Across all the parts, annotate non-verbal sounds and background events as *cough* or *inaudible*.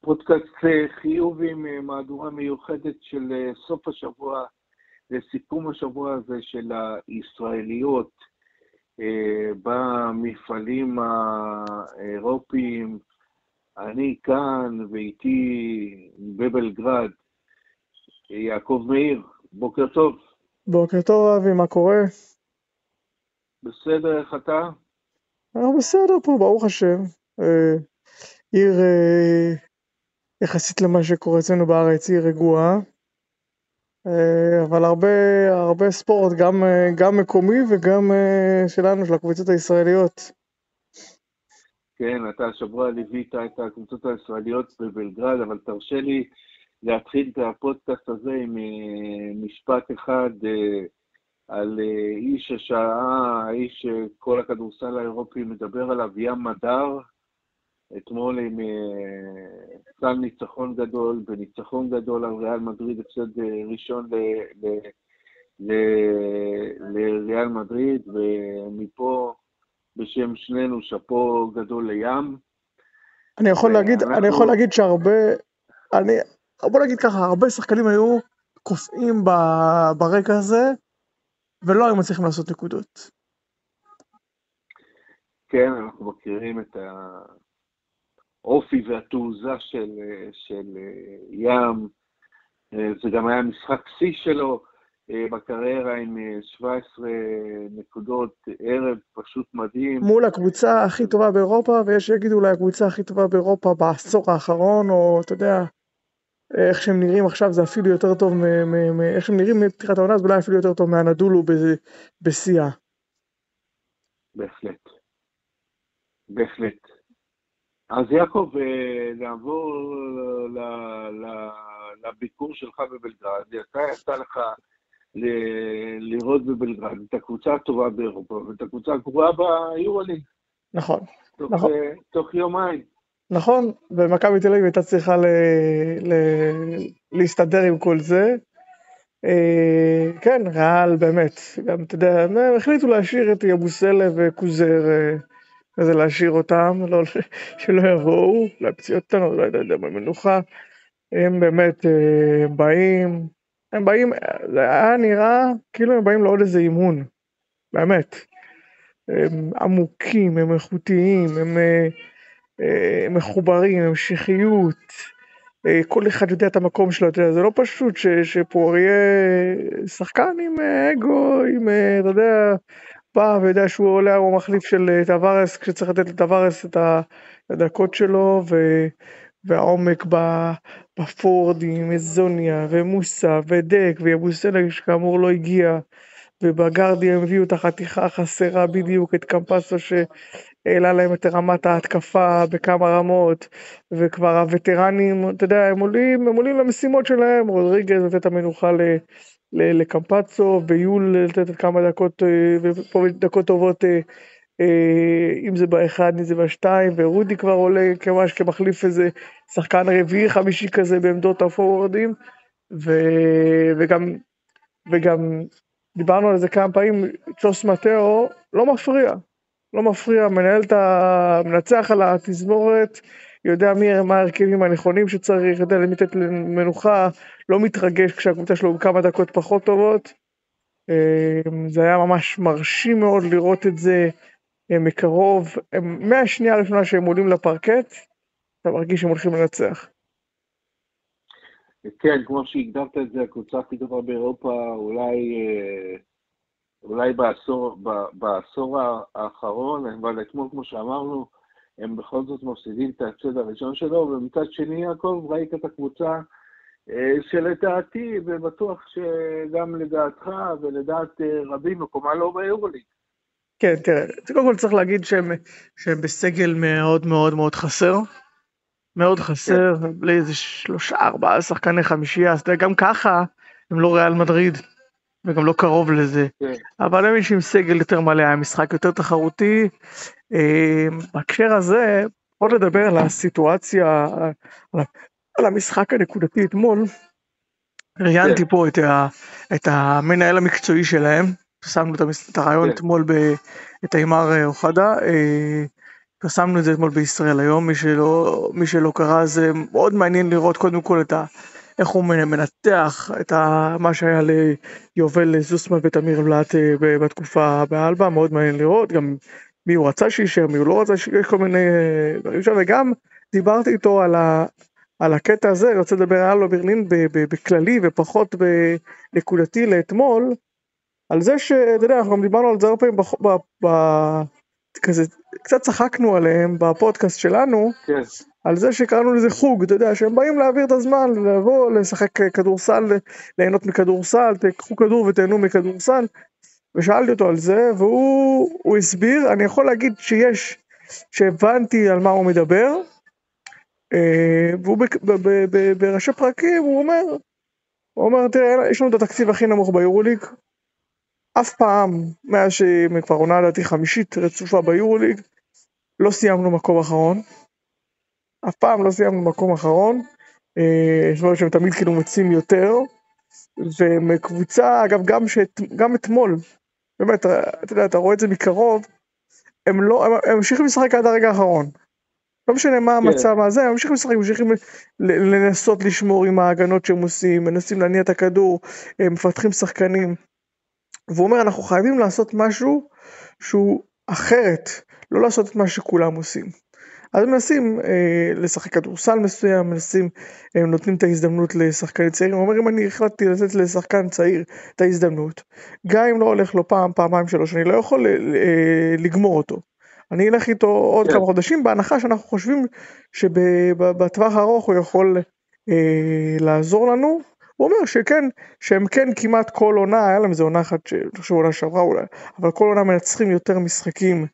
פודקאסט חיובי ממהדורה מיוחדת של סוף השבוע, לסיכום השבוע הזה של הישראליות במפעלים האירופיים. אני כאן ואיתי בבלגרד, יעקב מאיר, בוקר טוב. בוקר טוב אבי, מה קורה? בסדר, איך אתה? בסדר פה, ברוך השם. אה, עיר, אה, יחסית למה שקורה אצלנו בארץ, עיר רגועה. אה, אבל הרבה, הרבה ספורט, גם, גם מקומי וגם שלנו, של הקבוצות הישראליות. כן, אתה השבוע ליווית את הקבוצות הישראליות בבלגרד, אבל תרשה לי להתחיל את הפודקאסט הזה עם משפט אחד על אה, איש השעה, האיש שכל הכדורסל האירופי מדבר עליו, ים מדר, אתמול עם סל אה, ניצחון גדול, וניצחון גדול על ריאל מדריד, הפסד אה, ראשון לריאל מדריד, ומפה בשם שנינו שאפו גדול לים. אני יכול להגיד, אנחנו... אני יכול להגיד שהרבה, אני, בוא נגיד ככה, הרבה שחקנים היו קופאים ברקע הזה, ולא היו מצליחים לעשות נקודות. כן, אנחנו מכירים את האופי והתעוזה של, של ים. זה גם היה משחק שיא שלו אה, בקריירה עם 17 אה, נקודות, ערב פשוט מדהים. מול הקבוצה הכי טובה באירופה, ויש שיגידו אולי הקבוצה הכי טובה באירופה בעשור האחרון, או אתה יודע, איך שהם נראים עכשיו זה אפילו יותר טוב, איך שהם נראים מפתיחת העונה זה אולי אפילו יותר טוב מהנדולו בשיאה. בהחלט. בהחלט. אז יעקב, אה, נעבור לביקור שלך בבלגרד. אתה יצא לך לראות בבלגרד את הקבוצה הטובה באירופה ואת הקבוצה הגרועה ביורוליג. נכון, נכון. תוך יומיים. נכון, ומכבי תל אביב הייתה צריכה ל... ל... להסתדר עם כל זה. אה, כן, ריאל באמת, גם אתה יודע, הם החליטו להשאיר את יבוסלה וקוזר, אה, להשאיר אותם, לא, שלא יבואו, להפציע אותנו, לא יודע, במנוחה. הם באמת אה, באים, הם באים, זה היה נראה כאילו הם באים לעוד איזה אימון, באמת. הם עמוקים, הם איכותיים, הם... אה, מחוברים, המשכיות, אה, כל אחד יודע את המקום שלו, אתה יודע, זה לא פשוט שפה יהיה שחקן עם אה, אגו, עם, אתה יודע, בא ויודע שהוא עולה, הוא מחליף של טווארס, כשצריך לתת לטווארס את הדקות שלו, ו, והעומק בפורדים, איזוניה, ומוסה, ודק, ויבוסלג שכאמור לא הגיע, ובגרדי הם הביאו את החתיכה החסרה בדיוק, את קמפסו ש... העלה להם את רמת ההתקפה בכמה רמות, וכבר הווטרנים, אתה יודע, הם עולים, הם עולים למשימות שלהם, רודריגז לתת את המנוחה. לקמפצו, ויול לתת כמה דקות, אה, ופה דקות טובות, אה, אה, אם זה באחד, אם זה בשתיים, ורודי כבר עולה כמש כמחליף איזה שחקן רביעי, חמישי כזה בעמדות הפורורדים, וגם, וגם דיברנו על זה כמה פעמים, צ'וס מטאו לא מפריע, לא מפריע, מנהל את ה... מנצח על התזמורת, יודע מי, מה ההרכבים הנכונים שצריך, יודע למי לתת מנוחה, לא מתרגש כשהקבוצה שלו כמה דקות פחות טובות. אמ, זה היה ממש מרשים מאוד לראות את זה מקרוב. מהשנייה הראשונה שהם עולים לפרקט, אתה מרגיש שהם הולכים לנצח. כן, כמו שהגדרת את זה, הקבוצה הכי טובה באירופה, אולי אה, אולי בעשור, בעשור האחרון, אבל אתמול, כמו שאמרנו, הם בכל זאת מפסידים את ההפסד הראשון שלו, ומצד שני, יעקב, ראית את הקבוצה אה, שלדעתי, ובטוח שגם לדעתך ולדעת אה, רבים, מקומה לא ביורוליג. כן, תראה, קודם כל צריך להגיד שהם, שהם בסגל מאוד מאוד מאוד חסר. מאוד חסר, כן. בלי איזה שלושה, ארבעה שחקני חמישייה, אז גם ככה הם לא ריאל מדריד. וגם לא קרוב לזה. כן. אבל אני מבין שעם סגל יותר מלא היה משחק יותר תחרותי. אה, בהקשר הזה, עוד לדבר על הסיטואציה, על המשחק הנקודתי אתמול. ראיינתי כן. פה את, ה, את המנהל המקצועי שלהם, שמנו את הרעיון כן. אתמול את אימר אוחדה, אה, פרסמנו את זה אתמול בישראל היום, מי שלא, מי שלא קרא זה מאוד מעניין לראות קודם כל את ה... איך הוא מנתח את ה, מה שהיה ליובל זוסמן ותמיר בלאט אה, בתקופה באלבה, מאוד מעניין לראות, גם מי הוא רצה שיישאר, מי הוא לא רצה שיישאר, יש כל מיני אה, דברים שם, וגם דיברתי איתו על, ה, על הקטע הזה, אני רוצה לדבר על אלבה ברלין בכללי ופחות בנקודתי לאתמול, על זה שאתה יודע, אנחנו גם דיברנו על זה הרבה פעמים כזה, קצת צחקנו עליהם בפודקאסט שלנו, כן. על זה שקראנו לזה חוג, אתה יודע, שהם באים להעביר את הזמן, לבוא, לשחק כדורסל, ליהנות מכדורסל, תקחו כדור ותהנו מכדורסל, ושאלתי אותו על זה, והוא הסביר, אני יכול להגיד שיש, שהבנתי על מה הוא מדבר, אה, והוא בראשי פרקים, הוא אומר, הוא אומר, תראה, יש לנו את התקציב הכי נמוך ביורוליג, אף פעם, מאז שכבר עונה לדעתי חמישית רצופה ביורוליג, לא סיימנו מקום אחרון. אף פעם לא סיימנו מקום אחרון. אה, יש דברים שהם תמיד כאילו מציעים יותר. ומקבוצה, אגב, גם, שאת, גם אתמול, באמת, אתה יודע, אתה רואה את זה מקרוב, הם לא, הם, הם ממשיכים לשחק עד הרגע האחרון. לא משנה מה כן. המצב הזה, הם ממשיכים לשחק, ממשיכים לנסות לשמור עם ההגנות שהם עושים, מנסים להניע את הכדור, מפתחים שחקנים. והוא אומר אנחנו חייבים לעשות משהו שהוא אחרת, לא לעשות את מה שכולם עושים. אז מנסים אה, לשחק כדורסל מסוים, מנסים, הם אה, נותנים את ההזדמנות לשחקנים צעירים, הוא אומר אם אני החלטתי לתת לשחקן צעיר את ההזדמנות, גם אם לא הולך לו פעם, פעמיים, שלוש, אני לא יכול אה, לגמור אותו. אני אלך איתו עוד כן. כמה חודשים, בהנחה שאנחנו חושבים שבטווח הארוך הוא יכול אה, לעזור לנו, הוא אומר שכן, שהם כן כמעט כל עונה, היה להם איזה עונה אחת, אני חושב עונה שעברה אולי, אבל כל עונה מנצחים יותר משחקים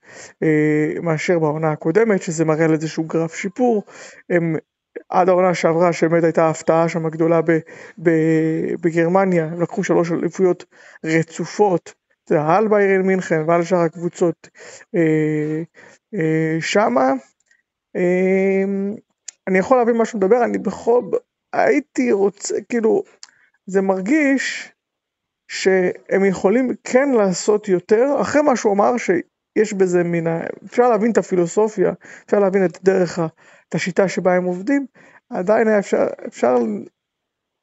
אה, מאשר בעונה הקודמת, שזה מראה על איזשהו גרף שיפור. הם עד העונה שעברה, שבאמת הייתה הפתעה שם הגדולה ב, ב, בגרמניה, הם לקחו שלוש אליפויות רצופות, זה על ביירן מינכן ועל שאר הקבוצות אה, אה, שמה. אה, אני יכול להבין מה שהוא מדבר, אני בכל, הייתי רוצה, כאילו, זה מרגיש שהם יכולים כן לעשות יותר, אחרי מה שהוא אמר שיש בזה ה... אפשר להבין את הפילוסופיה, אפשר להבין את דרך. את השיטה שבה הם עובדים, עדיין היה אפשר, אפשר,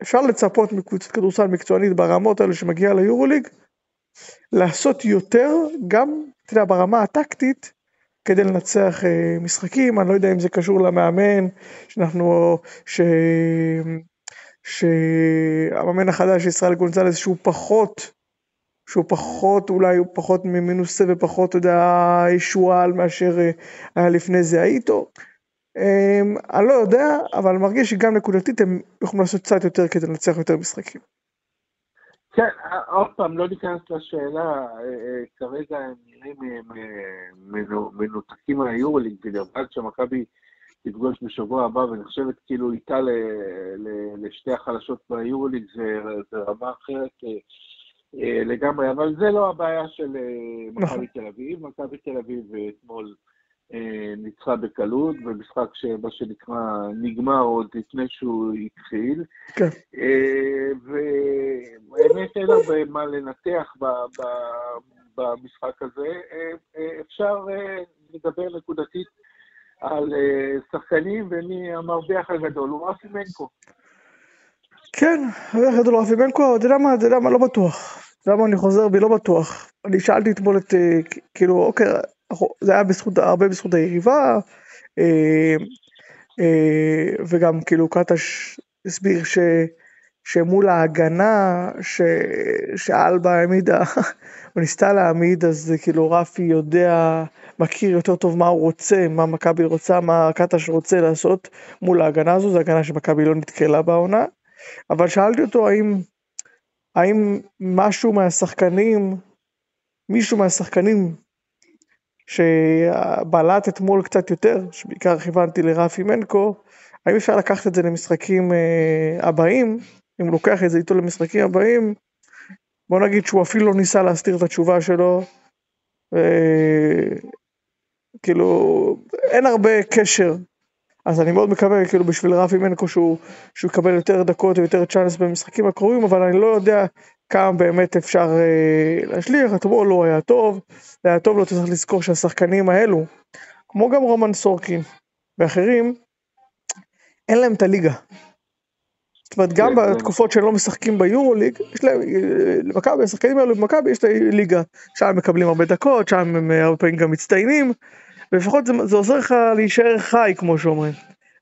אפשר לצפות מקבוצת כדורסל מקצוענית ברמות האלה שמגיעה ליורוליג, לעשות יותר, גם, אתה יודע, ברמה הטקטית, כדי לנצח אה, משחקים, אני לא יודע אם זה קשור למאמן, שאנחנו, ש... שהמאמן החדש ישראל גונזלס שהוא פחות, שהוא פחות אולי הוא פחות מנוסה ופחות, יודע, שועל מאשר אה, היה לפני זה האיטו. אמ, אני לא יודע, אבל מרגיש שגם נקודתית הם יכולים לעשות קצת יותר כדי לנצח יותר משחקים. כן, עוד פעם, לא ניכנס לשאלה, אה, אה, כרגע הם נראים מנותקים מהיורוליג, בדיעבד שמכבי תפגוש בשבוע הבא ונחשבת כאילו איתה לשתי החלשות ביורוליג, זה, זה רמה אחרת אה, לגמרי, אבל זה לא הבעיה של מכבי נכון. תל אביב. מכבי תל אביב אתמול ניצחה בקלות, במשחק שמה שנקרא נגמר עוד לפני שהוא התחיל. כן. ובאמת אין הרבה מה לנתח במשחק הזה. אפשר לדבר נקודתית על שחקנים, ומי המרוויח הגדול הוא רפי מנקו. כן, המרוויח הגדול הוא רפי מנקו, אתה יודע מה, אתה יודע מה, לא בטוח. למה אני חוזר בי, לא בטוח. אני שאלתי אתמול את, כאילו, אוקיי, זה היה בזכות, הרבה בזכות היריבה, אה, אה, וגם כאילו קטש הסביר ש, שמול ההגנה ש, שאלבה העמידה, *laughs* הוא ניסתה להעמיד, אז כאילו רפי יודע, מכיר יותר טוב מה הוא רוצה, מה מכבי רוצה, מה קטש רוצה לעשות מול ההגנה הזו, זו הגנה שמכבי לא נתקלה בעונה, אבל שאלתי אותו האם, האם משהו מהשחקנים, מישהו מהשחקנים שבלט אתמול קצת יותר, שבעיקר כיוונתי לרפי מנקו, האם אפשר לקחת את זה למשחקים אה, הבאים, אם הוא לוקח את זה איתו למשחקים הבאים, בוא נגיד שהוא אפילו לא ניסה להסתיר את התשובה שלו, כאילו אין הרבה קשר, אז אני מאוד מקווה כאילו בשביל רפי מנקו שהוא, שהוא יקבל יותר דקות ויותר צ'אנס במשחקים הקרובים, אבל אני לא יודע כמה באמת אפשר אה, להשליך, אתמול לא היה טוב, היה טוב לא צריך לזכור שהשחקנים האלו, כמו גם רומן סורקין ואחרים, אין להם את הליגה. זאת אומרת, גם כן, בתקופות שהם לא משחקים ביורוליג, יש להם, למכבי, השחקנים האלו במכבי יש להם ליגה, שם הם מקבלים הרבה דקות, שם הם הרבה פעמים גם מצטיינים, ולפחות זה, זה עוזר לך להישאר חי, כמו שאומרים.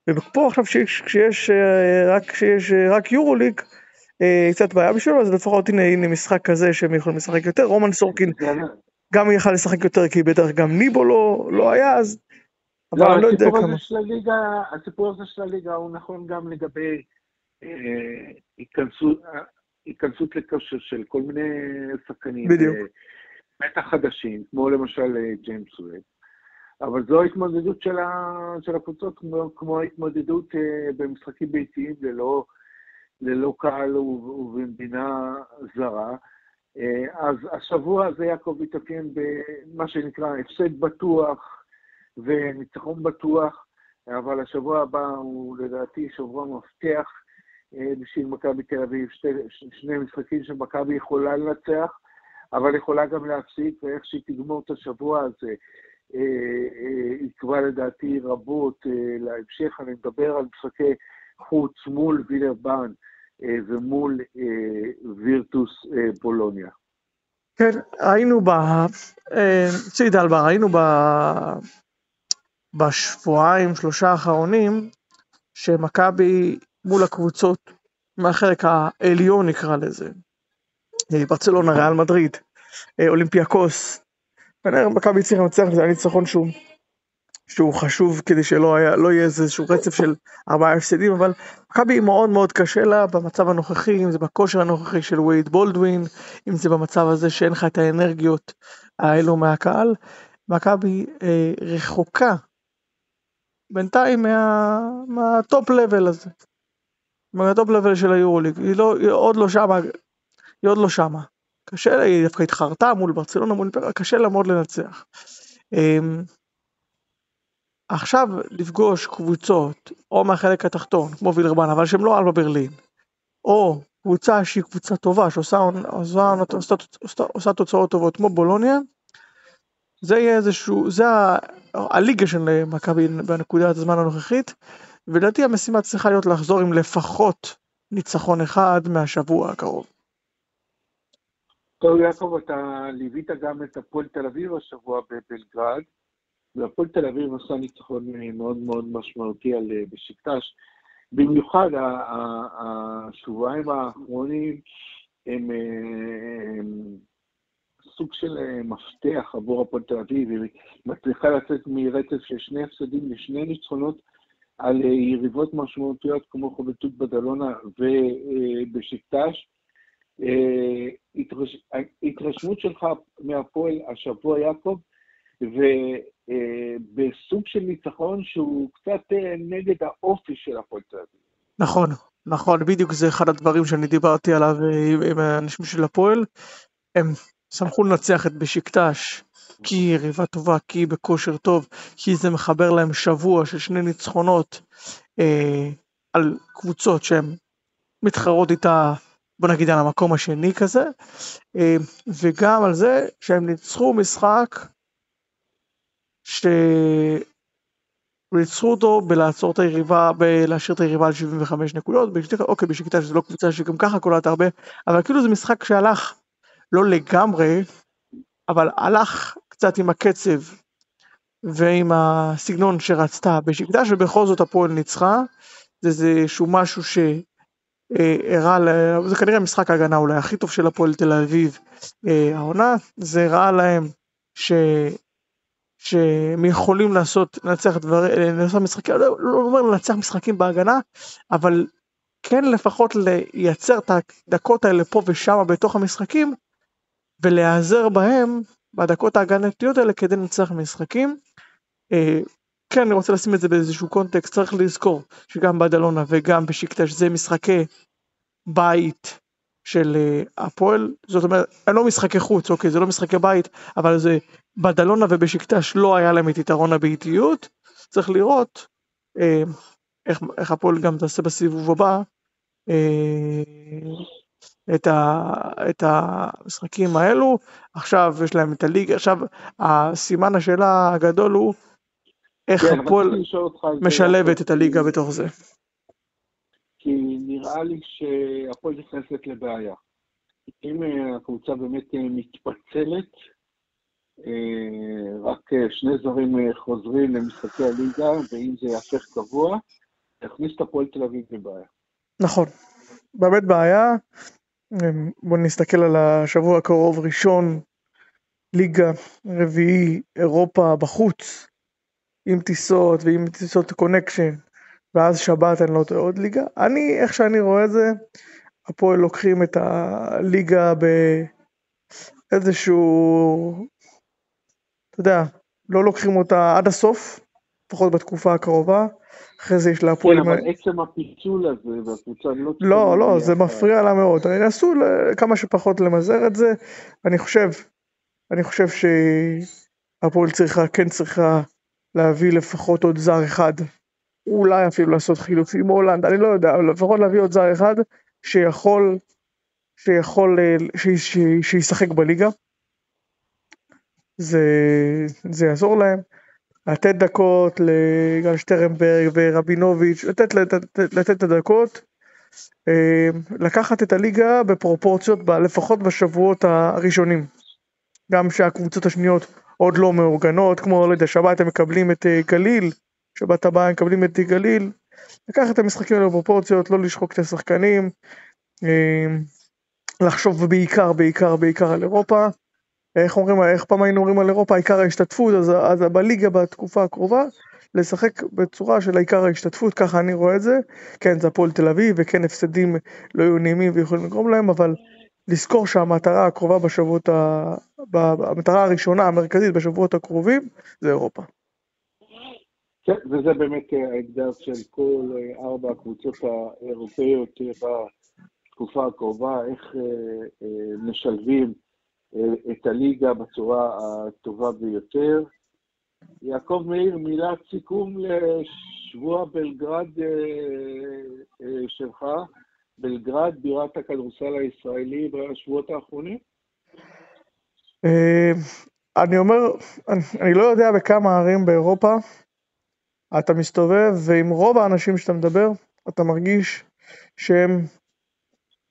ופה עכשיו כשיש אה, רק, כשיש אה, רק יורוליג, אה, קצת בעיה בשבילו, אז לפחות הנה, הנה משחק כזה שהם יכולים לשחק יותר, רומן סורקין גם יכל לשחק יותר, כי בטח גם ניבו לא, לא היה אז, אבל לא, אני לא יודע כמה. הליגה, הסיפור הזה של הליגה הוא נכון גם לגבי אה, התכנסות לכושר של כל מיני שחקנים. בדיוק. בטח חדשים, כמו למשל ג'יימס ווב. אבל זו ההתמודדות של, ה, של הקבוצות, כמו, כמו ההתמודדות uh, במשחקים ביתיים ללא, ללא קהל ובמדינה זרה. Uh, אז השבוע הזה יעקב התאפיין במה שנקרא הפסד בטוח וניצחון בטוח, אבל השבוע הבא הוא לדעתי שבוע מפתח uh, בשביל מכבי תל אביב, שתי, שני משחקים שמכבי יכולה לנצח, אבל יכולה גם להפסיד, ואיך שהיא תגמור את השבוע הזה. יקבע אה, אה, לדעתי רבות אה, להמשך, אני מדבר על משחקי חוץ מול וילרבן ומול וירטוס בולוניה. כן, היינו ב... ציד אלבר, היינו ב... בשבועיים, שלושה האחרונים, שמכבי מול הקבוצות מהחלק העליון נקרא לזה, ברצלונה, ריאל מדריד, אולימפיאקוס, כנראה מכבי הצליחה לנצח, זה היה ניצחון שהוא, שהוא חשוב כדי שלא היה, לא יהיה איזשהו רצף של ארבעה הפסדים, אבל מכבי מאוד מאוד קשה לה במצב הנוכחי, אם זה בכושר הנוכחי של וייד בולדווין, אם זה במצב הזה שאין לך את האנרגיות האלו מהקהל. מכבי אה, רחוקה בינתיים מה, מה top level הזה, מה top level של היורוליג, היא, לא, היא עוד לא שמה, היא עוד לא שמה. קשה לה, היא דווקא התחרתה מול ברצלונה, מול אימפריה, קשה לה מאוד לנצח. אמ, עכשיו לפגוש קבוצות, או מהחלק התחתון, כמו וילרבן, אבל שהם לא אלבה ברלין, או קבוצה שהיא קבוצה טובה, שעושה עושה, עושה, עושה, עושה תוצאות טובות, כמו בולוניה, זה יהיה איזשהו, זה הליגה של מכבי בנקודת הזמן הנוכחית, ולדעתי המשימה צריכה להיות לחזור עם לפחות ניצחון אחד מהשבוע הקרוב. טוב, יעקב, אתה ליווית גם את הפועל תל אביב השבוע בבלגרד, והפועל תל אביב עשה ניצחון מאוד מאוד משמעותי על אה, בשקטש. במיוחד השבועיים האחרונים הם, אה, הם סוג של אה, מפתח עבור הפועל תל אביב, היא מצליחה לצאת מרצף של שני הפסדים לשני ניצחונות על יריבות משמעותיות כמו חובטות בדלונה ובשקטש. אה, התרשמות שלך מהפועל השבוע, יעקב, ובסוג של ניצחון שהוא קצת אה, נגד האופי של הפועל תל אביב. נכון, נכון, בדיוק זה אחד הדברים שאני דיברתי עליו אה, עם, עם האנשים של הפועל. הם שמחו לנצח את בשקטש, כי היא יריבה טובה, כי היא בכושר טוב, כי זה מחבר להם שבוע של שני ניצחונות אה, על קבוצות שהן מתחרות איתה בוא נגיד על המקום השני כזה, אה, וגם על זה שהם ניצחו משחק שניצחו אותו בלעצור את היריבה, בלהשאיר את היריבה על 75 נקודות, אוקיי, בשקטה שזו לא קבוצה שגם ככה קולעת הרבה, אבל כאילו זה משחק שהלך לא לגמרי, אבל הלך קצת עם הקצב ועם הסגנון שרצתה בשקטה, ובכל זאת הפועל ניצחה, זה איזשהו משהו ש... הראה, זה כנראה משחק ההגנה אולי הכי טוב של הפועל תל אביב אה, העונה, זה הראה להם ש... שהם יכולים לעשות, לנצח דברים, לנצח משחקים, לא, לא אומר לנצח משחקים בהגנה, אבל כן לפחות לייצר את הדקות האלה פה ושם בתוך המשחקים, ולהיעזר בהם בדקות ההגנתיות האלה כדי לנצח משחקים. אה, כן, אני רוצה לשים את זה באיזשהו קונטקסט, צריך לזכור שגם בדלונה וגם בשקטש זה משחקי בית של uh, הפועל, זאת אומרת, הם לא משחקי חוץ, אוקיי, זה לא משחקי בית, אבל זה בדלונה ובשקטש לא היה להם את יתרון הביתיות, צריך לראות uh, איך, איך הפועל גם תעשה בסיבוב הבא uh, את, ה, את המשחקים האלו, עכשיו יש להם את הליגה, עכשיו הסימן השאלה הגדול הוא איך כן, הפועל משלבת את הליגה בתוך זה. כי נראה לי שהפועל נכנסת לבעיה. אם אה, הקבוצה באמת אה, מתפצלת, אה, רק שני זרים חוזרים למשחקי הליגה, ואם זה יהפך קבוע, יכניס את הפועל תל אביב לבעיה. נכון, באמת בעיה. בואו נסתכל על השבוע הקרוב, ראשון, ליגה, רביעי, אירופה בחוץ, עם טיסות ועם טיסות קונקשן, ואז שבת אני לא טועה עוד ליגה. אני, איך שאני רואה את זה, הפועל לוקחים את הליגה באיזשהו, אתה יודע, לא לוקחים אותה עד הסוף, לפחות בתקופה הקרובה. אחרי זה יש להפועל... כן, אבל עצם הפיצול הזה, והקבוצה לא... לא, לא, זה. מפריע לה מאוד. ינסו ל- כמה שפחות למזער את זה. אני חושב, אני חושב שהפועל צריכה, כן צריכה להביא לפחות עוד זר אחד. אולי אפילו לעשות חילוף עם הולנד, אני לא יודע, אבל לפחות להביא עוד זר אחד שיכול, שיכול, אה, שישחק בליגה. זה, זה יעזור להם. לתת דקות לגל שטרנברג ורבינוביץ', לתת, לתת, לתת את הדקות. אה, לקחת את הליגה בפרופורציות, לפחות בשבועות הראשונים. גם שהקבוצות השניות עוד לא מאורגנות, כמו, לא יודע, שבת הם מקבלים את אה, גליל, שבת הבאה הם מקבלים את גליל. לקחת את המשחקים האלה בפרופורציות, לא לשחוק את השחקנים. אה, לחשוב בעיקר, בעיקר, בעיקר על אירופה. איך אומרים, איך פעם היינו אומרים על אירופה, עיקר ההשתתפות, אז, אז בליגה בתקופה הקרובה, לשחק בצורה של העיקר ההשתתפות, ככה אני רואה את זה. כן, זה הפועל תל אביב, וכן הפסדים לא יהיו נעימים ויכולים לגרום להם, אבל לזכור שהמטרה הקרובה בשבועות, ה... המטרה הראשונה, המרכזית בשבועות הקרובים, זה אירופה. כן, וזה באמת אה, האתגר של כל אה, ארבע הקבוצות האירופאיות אה, בתקופה הקרובה, איך משלבים את הליגה בצורה הטובה ביותר. יעקב מאיר, מילת סיכום לשבוע בלגרד שלך, בלגרד, בירת הכדורסל הישראלי בשבועות האחרונים? אני אומר, אני לא יודע בכמה ערים באירופה אתה מסתובב, ועם רוב האנשים שאתה מדבר, אתה מרגיש שהם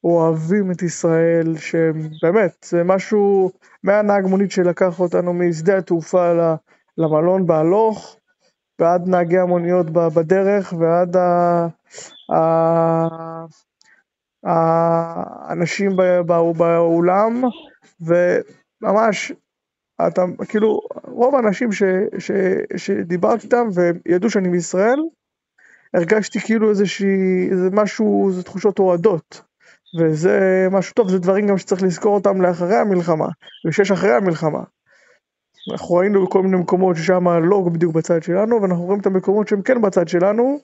אוהבים את ישראל, שהם באמת, זה משהו, מהנהג מונית שלקח אותנו משדה התעופה למלון בהלוך, ועד נהגי המוניות בדרך, ועד ה- ה- האנשים בא- באולם, וממש, אתה, כאילו, רוב האנשים ש, ש, שדיברתי איתם והם ידעו שאני מישראל, הרגשתי כאילו איזושהי, איזה משהו, זה תחושות אוהדות. וזה משהו טוב, זה דברים גם שצריך לזכור אותם לאחרי המלחמה, ושיש אחרי המלחמה. אנחנו ראינו בכל מיני מקומות ששם לא בדיוק בצד שלנו, ואנחנו רואים את המקומות שהם כן בצד שלנו,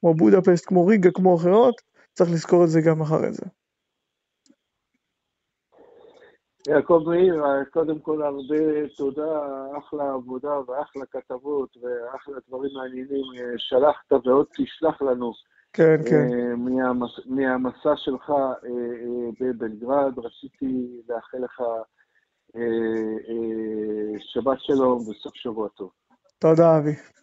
כמו בודפסט, כמו ריגה, כמו אחרות, צריך לזכור את זה גם אחרי זה. יעקב מאיר, קודם כל הרבה תודה, אחלה עבודה ואחלה כתבות ואחלה דברים מעניינים אה, שלחת ועוד תשלח לנו כן, כן. אה, מהמס, מהמסע שלך אה, בבלגרד. רציתי לאחל לך שבת שלום וסוף שבוע טוב. תודה, אבי.